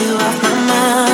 you off my mind.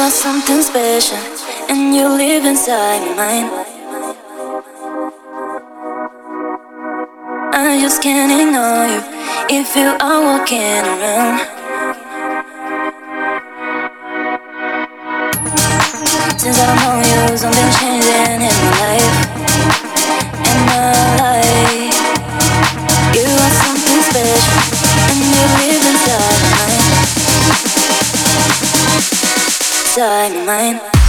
Attention, and you live inside my mind. I just can't ignore you if you are walking around. Since I know you, something's changing in my life. Inside my